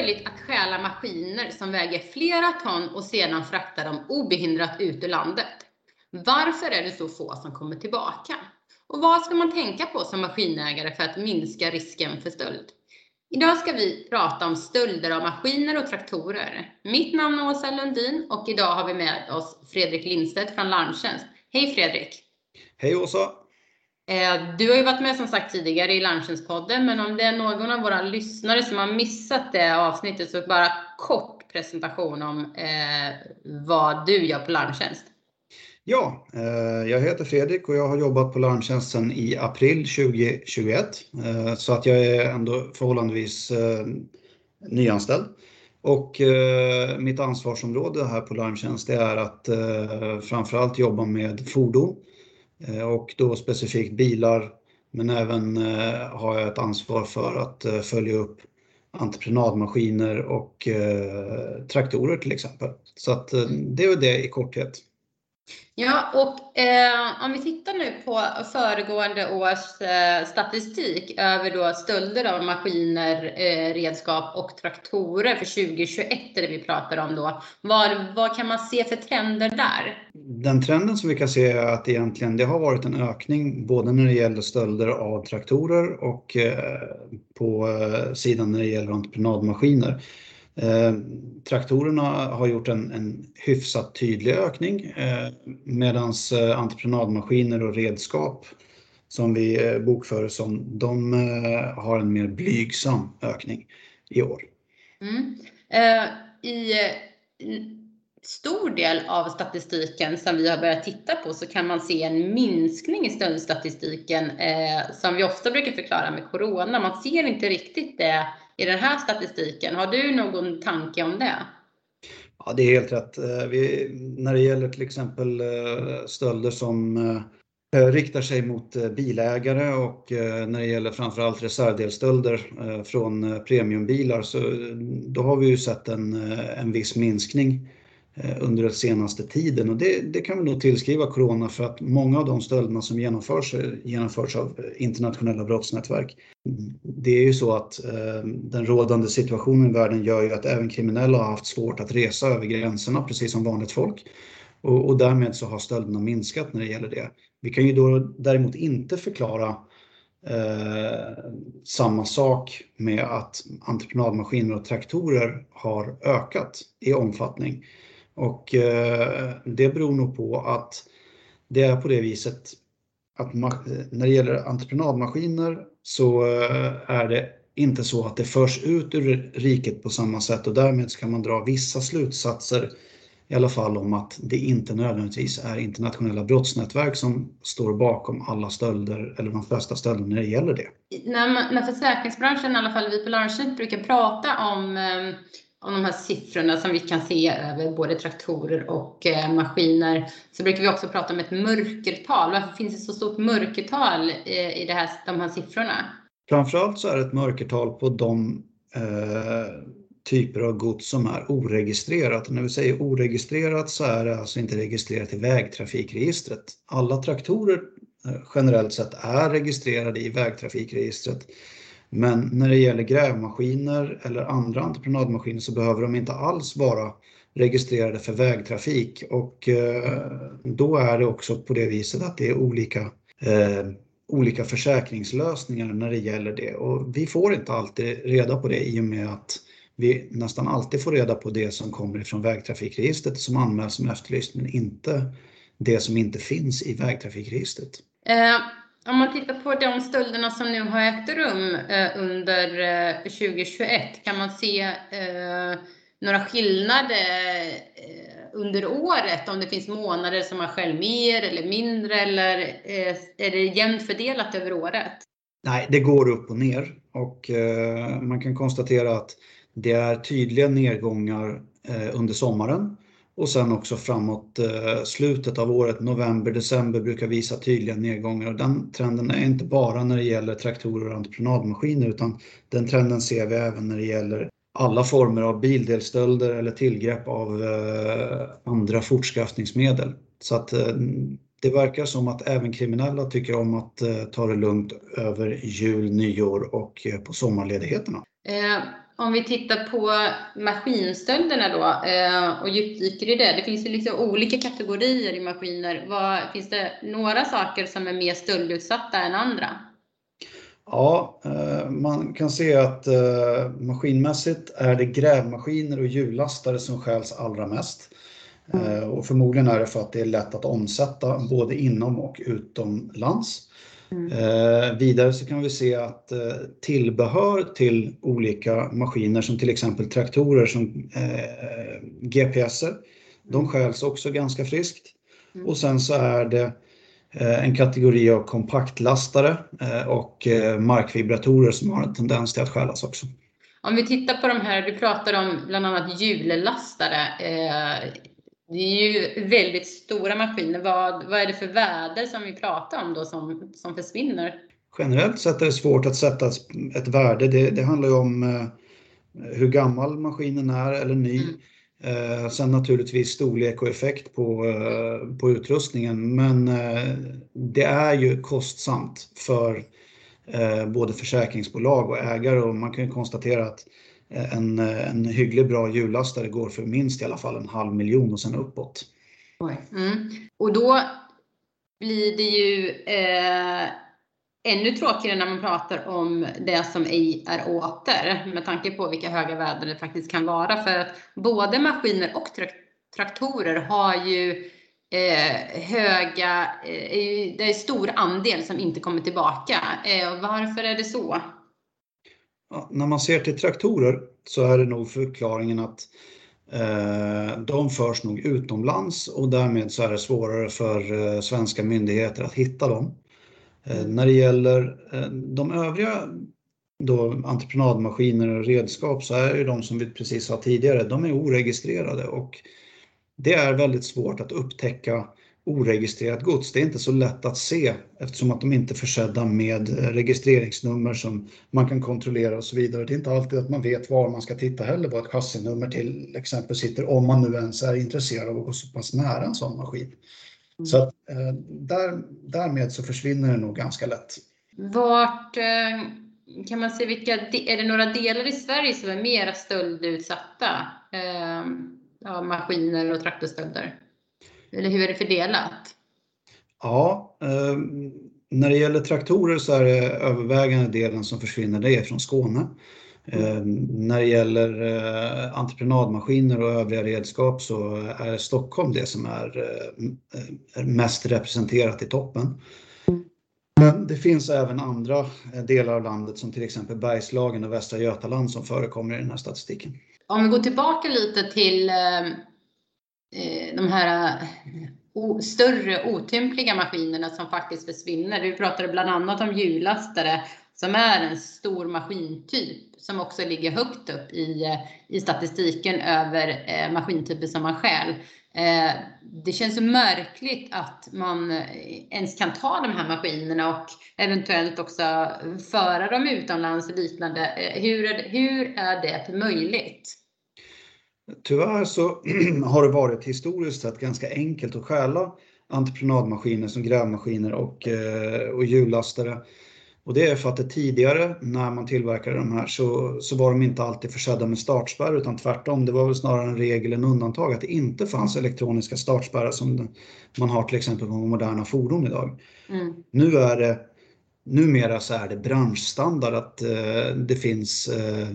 möjligt att stjäla maskiner som väger flera ton och sedan frakta dem obehindrat ut ur landet. Varför är det så få som kommer tillbaka? Och vad ska man tänka på som maskinägare för att minska risken för stöld? Idag ska vi prata om stölder av maskiner och traktorer. Mitt namn är Åsa Lundin och idag har vi med oss Fredrik Lindstedt från Larmtjänst. Hej Fredrik! Hej Åsa! Eh, du har ju varit med som sagt tidigare i Larmtjänstpodden, men om det är någon av våra lyssnare som har missat det avsnittet så bara kort presentation om eh, vad du gör på Larmtjänst. Ja, eh, jag heter Fredrik och jag har jobbat på Larmtjänsten i april 2021. Eh, så att jag är ändå förhållandevis eh, nyanställd. Och eh, mitt ansvarsområde här på Larmtjänst är att eh, framförallt jobba med fordon Eh, och då specifikt bilar. Men även eh, har jag ett ansvar för att eh, följa upp entreprenadmaskiner och traktorer till exempel. Så att det är det i korthet. Ja, och eh, om vi tittar nu på föregående års eh, statistik över då stölder av maskiner, eh, redskap och traktorer för 2021 är det vi pratar om då. Vad, vad kan man se för trender där? Den trenden som vi kan se är att egentligen det har varit en ökning både när det gäller stölder av traktorer och eh, på eh, sidan när det gäller entreprenadmaskiner. Eh, traktorerna har gjort en, en hyfsat tydlig ökning eh, medan eh, entreprenadmaskiner och redskap som vi eh, bokför som, de eh, har en mer blygsam ökning i år. Mm. Eh, I stor del av statistiken som vi har börjat titta på så kan man se en minskning i stöldstatistiken eh, som vi ofta brukar förklara med corona. Man ser inte riktigt det i den här statistiken. Har du någon tanke om det? Ja, det är helt rätt. Eh, vi, när det gäller till exempel eh, stölder som eh, riktar sig mot bilägare och när det gäller framförallt reservdelstölder från premiumbilar så då har vi ju sett en, en viss minskning Eh, under den senaste tiden och det, det, kan vi nog tillskriva Corona för att många av de stölderna som genomförs eh, genomförs av eh, internationella brottsnätverk. Det är ju så att eh, den rådande situationen i världen gör ju att även kriminella har haft svårt att resa över gränserna precis som vanligt folk och, och därmed så har stölderna minskat när det gäller det. Vi kan ju då däremot inte förklara eh, samma sak med att entreprenadmaskiner och traktorer har ökat i omfattning. Och eh, det beror nog på att det är på det viset att när det gäller entreprenadmaskiner så eh, är det inte så att det förs ut ur riket på samma sätt och därmed ska man dra vissa slutsatser i alla fall om att det inte nödvändigtvis är internationella brottsnätverk som står bakom alla stölder eller de flesta stölder när det gäller det. När, man, när försäkringsbranschen, i alla fall vi på Larmtjänst, brukar prata om eh, om de här siffrorna som vi kan se över både traktorer och eh, maskiner så brukar vi också prata om ett mörkertal. Varför finns det så stort mörkertal eh, i det här, de här siffrorna? Framförallt så är det ett mörkertal på de eh, typer av gods som är oregistrerat. Och när vi säger oregistrerat så är det alltså inte registrerat i vägtrafikregistret. Alla traktorer eh, generellt sett är registrerade i vägtrafikregistret. Men när det gäller grävmaskiner eller andra entreprenadmaskiner så behöver de inte alls vara registrerade för vägtrafik och eh, då är det också på det viset att det är olika, eh, olika försäkringslösningar när det gäller det och vi får inte alltid reda på det i och med att vi nästan alltid får reda på det som kommer ifrån vägtrafikregistret som anmäls som efterlyst men inte det som inte finns i vägtrafikregistret. Uh om man tittar på de stölderna som nu har ägt rum eh, under eh, 2021, kan man se eh, några skillnader under året? Om det finns månader som man själv mer eller mindre eller är det jämnt fördelat över året? Nej, det går upp och ner och man kan konstatera att det är tydliga nedgångar under sommaren och sen också framåt eh, slutet av året, november, december brukar visa tydliga nedgångar och den trenden är inte bara när det gäller traktorer och entreprenadmaskiner utan den trenden ser vi även när det gäller alla former av bildelstölder eller tillgrepp av eh, andra fortskaffningsmedel. Så att eh, det verkar som att även kriminella tycker om att ta det lugnt över jul, nyår och på sommarledigheterna om vi tittar på maskinstölderna då eh, och djupdyker i det. Det finns ju liksom olika kategorier i maskiner. Vad, finns det några saker som är mer stöldutsatta än andra? Ja, eh, man kan se att eh, maskinmässigt är det grävmaskiner och hjullastare som stjäls allra mest. Mm. Och förmodligen är det för att det är lätt att omsätta både inom och utomlands. Mm. Eh, vidare så kan vi se att eh, tillbehör till olika maskiner som till exempel traktorer som eh, GPSer, de stjäls också ganska friskt. Mm. Och sen så är det eh, en kategori av kompaktlastare eh, och eh, markvibratorer som har en tendens till att stjälas också. Om vi tittar på de här, du pratar om bland annat hjullastare. Det är ju väldigt stora maskiner. Vad, vad är det för väder som vi pratar om då som, som försvinner? Generellt sett är det svårt att sätta ett värde. Det, det handlar ju om eh, hur gammal maskinen är eller ny. Mm. Eh, sen naturligtvis storlek och effekt på, eh, på utrustningen. Men det är ju kostsamt för både försäkringsbolag och ägare och man kan ju konstatera att en, en hygglig bra hjullastare går för minst i alla fall en halv miljon och sen uppåt. Mm. Och då blir det ju eh, ännu tråkigare när man pratar om det som ej är åter med tanke på vilka höga väder det faktiskt kan vara. För att både maskiner och traktorer har ju eh, höga, eh, det är stor andel som inte kommer tillbaka. Eh, varför är det så? När man ser till traktorer så är det nog förklaringen att eh, de förs nog utomlands och därmed så är det svårare för eh, svenska myndigheter att hitta dem. Eh, när det gäller eh, de övriga då, entreprenadmaskiner och redskap så är ju de som vi precis sa tidigare, de är oregistrerade och det är väldigt svårt att upptäcka oregistrerat gods. Det är inte så lätt att se eftersom att de inte är försedda med registreringsnummer som man kan kontrollera och så vidare. Det är inte alltid att man vet var man ska titta heller, var ett chassinummer till exempel sitter, om man nu ens är intresserad av att gå så pass nära en sån maskin. Mm. Så att, eh, där, därmed så försvinner det nog ganska lätt. Vart eh, kan man se vilka, är det några delar i Sverige som är mera stöldutsatta eh, av maskiner och traktorstölder? Eller hur är det fördelat? Ja, eh, när det gäller traktorer så är det övervägande delen som försvinner, det är från Skåne. Eh, när det gäller eh, entreprenadmaskiner och övriga redskap så är Stockholm det som är, är mest representerat i toppen. Men det finns även andra delar av landet som till exempel Bergslagen och Västra Götaland som förekommer i den här statistiken. Om vi går tillbaka lite till Eh, Eh, de här eh, större otympliga maskinerna som faktiskt försvinner. Vi pratade bland annat om hjullastare som är en stor maskintyp som också ligger högt upp i, eh, i statistiken över maskintyper som man stjäl. Det känns så märkligt att man ens kan ta de här maskinerna och eventuellt också föra dem utomlands och liknande. Hur är, hur är det möjligt? Tyvärr så har det varit historiskt sett ganska enkelt att stjäla entreprenadmaskiner som grävmaskiner och, eh, och hjullastare. Och det är för att det tidigare när man tillverkade de här så, så var de inte alltid försedda med startspärr utan tvärtom. Det var väl snarare en regel än undantag att det inte fanns elektroniska startspärrar som man har till exempel på moderna fordon idag. Mm. Nu är det Numera så är det branschstandard att eh, det finns eh,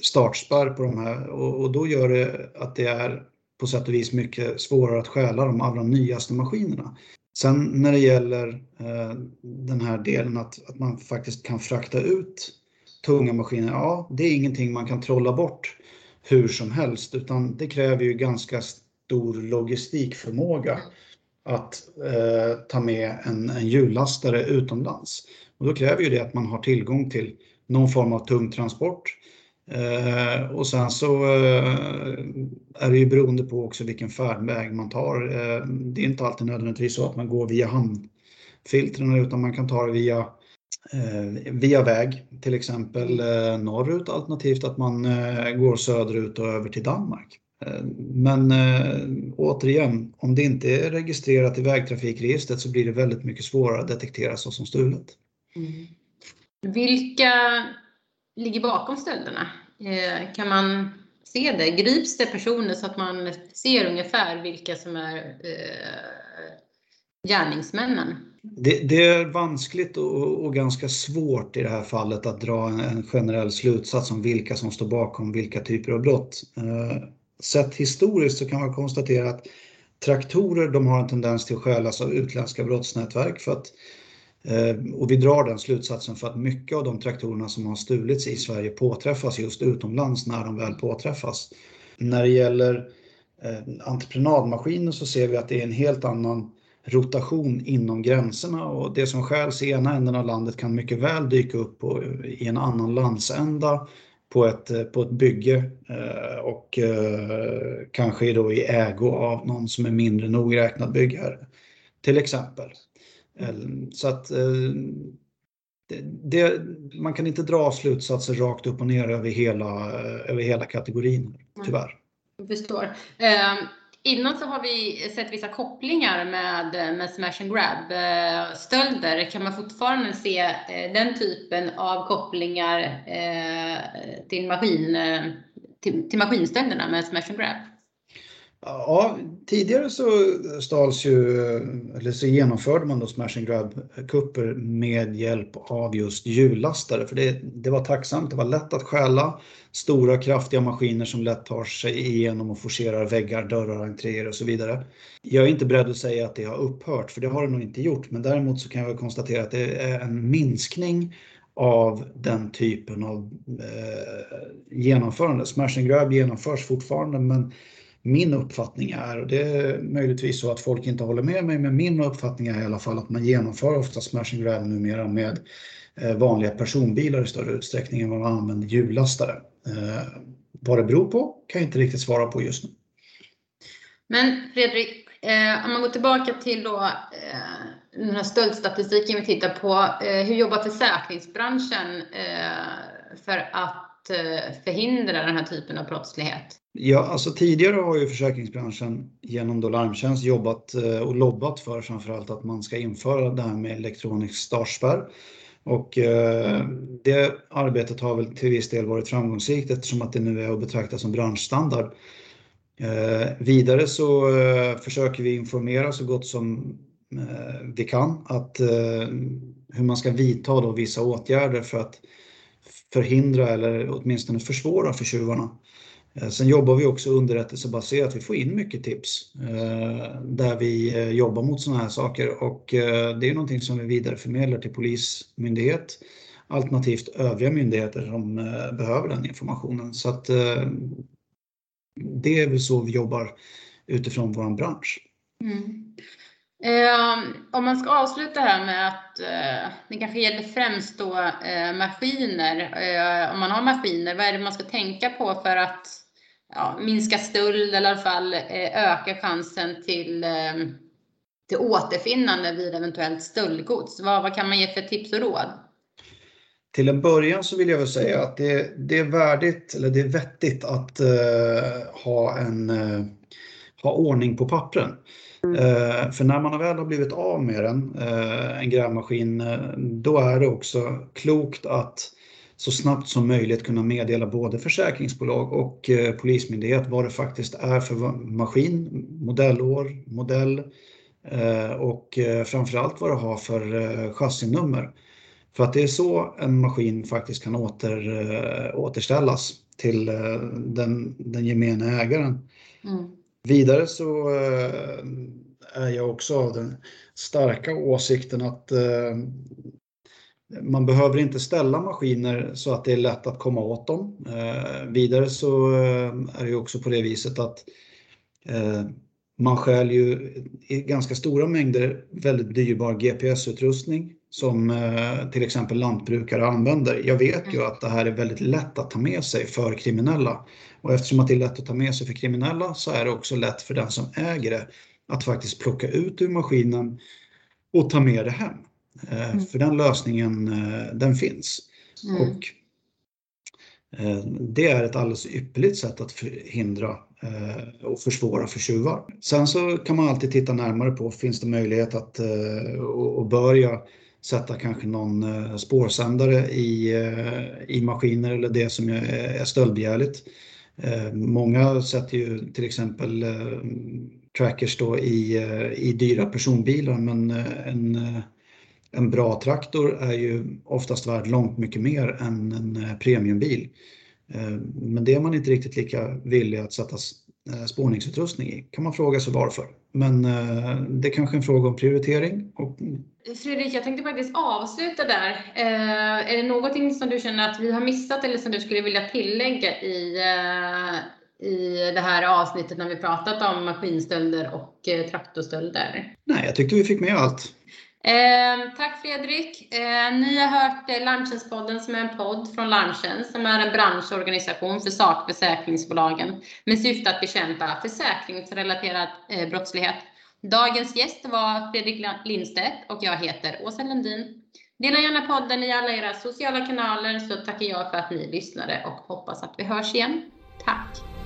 startspärr på de här och, och, då gör det att det är på sätt och vis mycket svårare att stjäla de allra nyaste maskinerna. Sen när det gäller eh, den här delen att, att man faktiskt kan frakta ut tunga maskiner, ja det är ingenting man kan trolla bort hur som helst utan det kräver ju ganska stor logistikförmåga att eh, ta med en, en hjullastare utomlands. Och då kräver ju det att man har tillgång till någon form av tung transport. Eh, och sen så eh, är det ju beroende på också vilken färdväg man tar. Eh, det är inte alltid nödvändigtvis så att man går via hamnfiltren utan man kan ta det via eh, via väg, till exempel eh, norrut alternativt att man eh, går söderut och över till Danmark. Eh, men äh, återigen, om det inte är registrerat i vägtrafikregistret så blir det väldigt mycket svårare att detektera så som stulet. Mm. Vilka ligger bakom stölderna Eh, kan man se det? Grips det personer så att man ser ungefär vilka som är eh, gärningsmännen? Det, det, är vanskligt och, och, ganska svårt i det här fallet att dra en, en, generell slutsats om vilka som står bakom vilka typer av brott. Sett historiskt så kan man konstatera att traktorer de har en tendens till att stjälas av utländska brottsnätverk för att eh, och vi drar den slutsatsen för att mycket av de traktorerna som har stulits i Sverige påträffas just utomlands när de väl påträffas. När det gäller eh, entreprenadmaskiner så ser vi att det är en helt annan rotation inom gränserna och det som stjäls i ena änden av landet kan mycket väl dyka upp i en annan landsända på ett, på ett bygge eh, och eh, kanske då i ägo av någon som är mindre nogräknad byggherre. Till exempel. Så att eh, det, det, man kan inte dra slutsatser rakt upp och ner över hela, över hela kategorin, tyvärr. Jag förstår. Innan så har vi sett vissa kopplingar med, med smash and grab eh, stölder. Kan man fortfarande se eh, den typen av kopplingar eh, till, maskin, eh, till, till maskinstölderna med smash and grab? Ja, tidigare så stals ju, eller så genomförde man då smash and grab-kupper med hjälp av just hjullastare. För det, det var tacksamt, det var lätt att stjäla. Stora kraftiga maskiner som lätt tar sig igenom och forcerar väggar, dörrar, entréer och så vidare. Jag är inte beredd att säga att det har upphört, för det har det nog inte gjort. Men däremot så kan jag konstatera att det är en minskning av den typen av eh, genomförande. Smash and grab genomförs fortfarande men min uppfattning är, och det är möjligtvis så att folk inte håller med mig, men min uppfattning är i alla fall att man genomför ofta smash and grab numera med eh, vanliga personbilar i större utsträckning än vad man använder hjullastare. Eh, vad det beror på kan jag inte riktigt svara på just nu. Men Fredrik, eh, om man går tillbaka till då, eh, den här stöldstatistiken vi tittar på. Eh, hur jobbar försäkringsbranschen för att Eh, förhindra den här typen av brottslighet? Ja, alltså tidigare har ju försäkringsbranschen genom då Larmtjänst jobbat eh, och lobbat för framförallt att man ska införa det här med elektronisk startspärr. Och eh, det arbetet har väl till viss del varit framgångsrikt eftersom att det nu är att betrakta som branschstandard. Eh, vidare så eh, försöker vi informera så gott som vi kan att hur man ska vidta då vissa åtgärder för att förhindra eller åtminstone försvåra för tjuvarna. Eh, sen jobbar vi också underrättelsebaserat. Vi får in mycket tips eh, där vi eh, jobbar mot sådana här saker och det är någonting som vi vidareförmedlar till polismyndighet alternativt övriga myndigheter som behöver den informationen. Så att det är väl så vi jobbar utifrån vår bransch. Mm. Eh, om man ska avsluta här med att eh, det kanske gäller främst då eh, maskiner. Eh, om man har maskiner, vad är det man ska tänka på för att ja, minska stöld eller i alla fall eh, öka chansen till, eh, till återfinnande vid eventuellt stöldgods? Vad, vad kan man ge för tips och råd? Till en början så vill jag väl säga att det, det är värdigt eller det är vettigt att eh, ha en eh, ha ordning på pappren. Mm. Eh, för när man väl har blivit av med den, eh, en grävmaskin, eh, då är det också klokt att så snabbt som möjligt kunna meddela både försäkringsbolag och polismyndighet vad det faktiskt är för maskin, modellår, modell och framförallt vad det har för chassinummer. För att det är så en maskin faktiskt kan åter, återställas till den, den gemene ägaren. Mm. Vidare så eh, är jag också av den starka åsikten att eh, man behöver inte ställa maskiner så att det är lätt att komma åt dem. Eh, vidare så är det också på det viset att man stjäl ju i ganska stora mängder väldigt dyrbar GPS-utrustning som till exempel lantbrukare använder. Jag vet ju att det här är väldigt lätt att ta med sig för kriminella. Och eftersom att det är lätt att ta med sig för kriminella så är det också lätt för den som äger det att faktiskt plocka ut ur maskinen och ta med det hem. Eh, mm. För den lösningen, eh, den finns. Mm. Och eh, det är ett alldeles ypperligt sätt att förhindra och försvåra för tjuvar. Sen så kan man alltid titta närmare på, finns det möjlighet att och börja sätta kanske någon eh, spårsändare i, eh, i maskiner eller det som eh, är stöldbegärligt. Många sätter ju till exempel trackers då i, i dyra personbilar men en, en bra traktor är ju oftast värd långt mycket mer än en premiumbil. Men det är man inte riktigt lika villig att sätta spårningsutrustning i. kan man fråga sig varför. Men det är kanske en fråga om prioritering. Och... Fredrik, jag tänkte faktiskt avsluta där. Är det någonting som du känner att vi har missat eller som du skulle vilja tillägga i, i det här avsnittet när vi pratat om maskinstölder och traktorstölder? Nej, jag tyckte vi fick med allt. Eh, tack Fredrik. Eh, ni har hört eh, Larmtjänstpodden som är en podd från Larmtjänst som är en branschorganisation för sakförsäkringsbolagen med syfte att bekämpa försäkringsrelaterad eh, brottslighet. Dagens gäst var Fredrik Lindstedt och jag heter Åsa Lundin. Dela gärna podden i alla era sociala kanaler så tackar jag för att ni lyssnade och hoppas att vi hörs igen. Tack!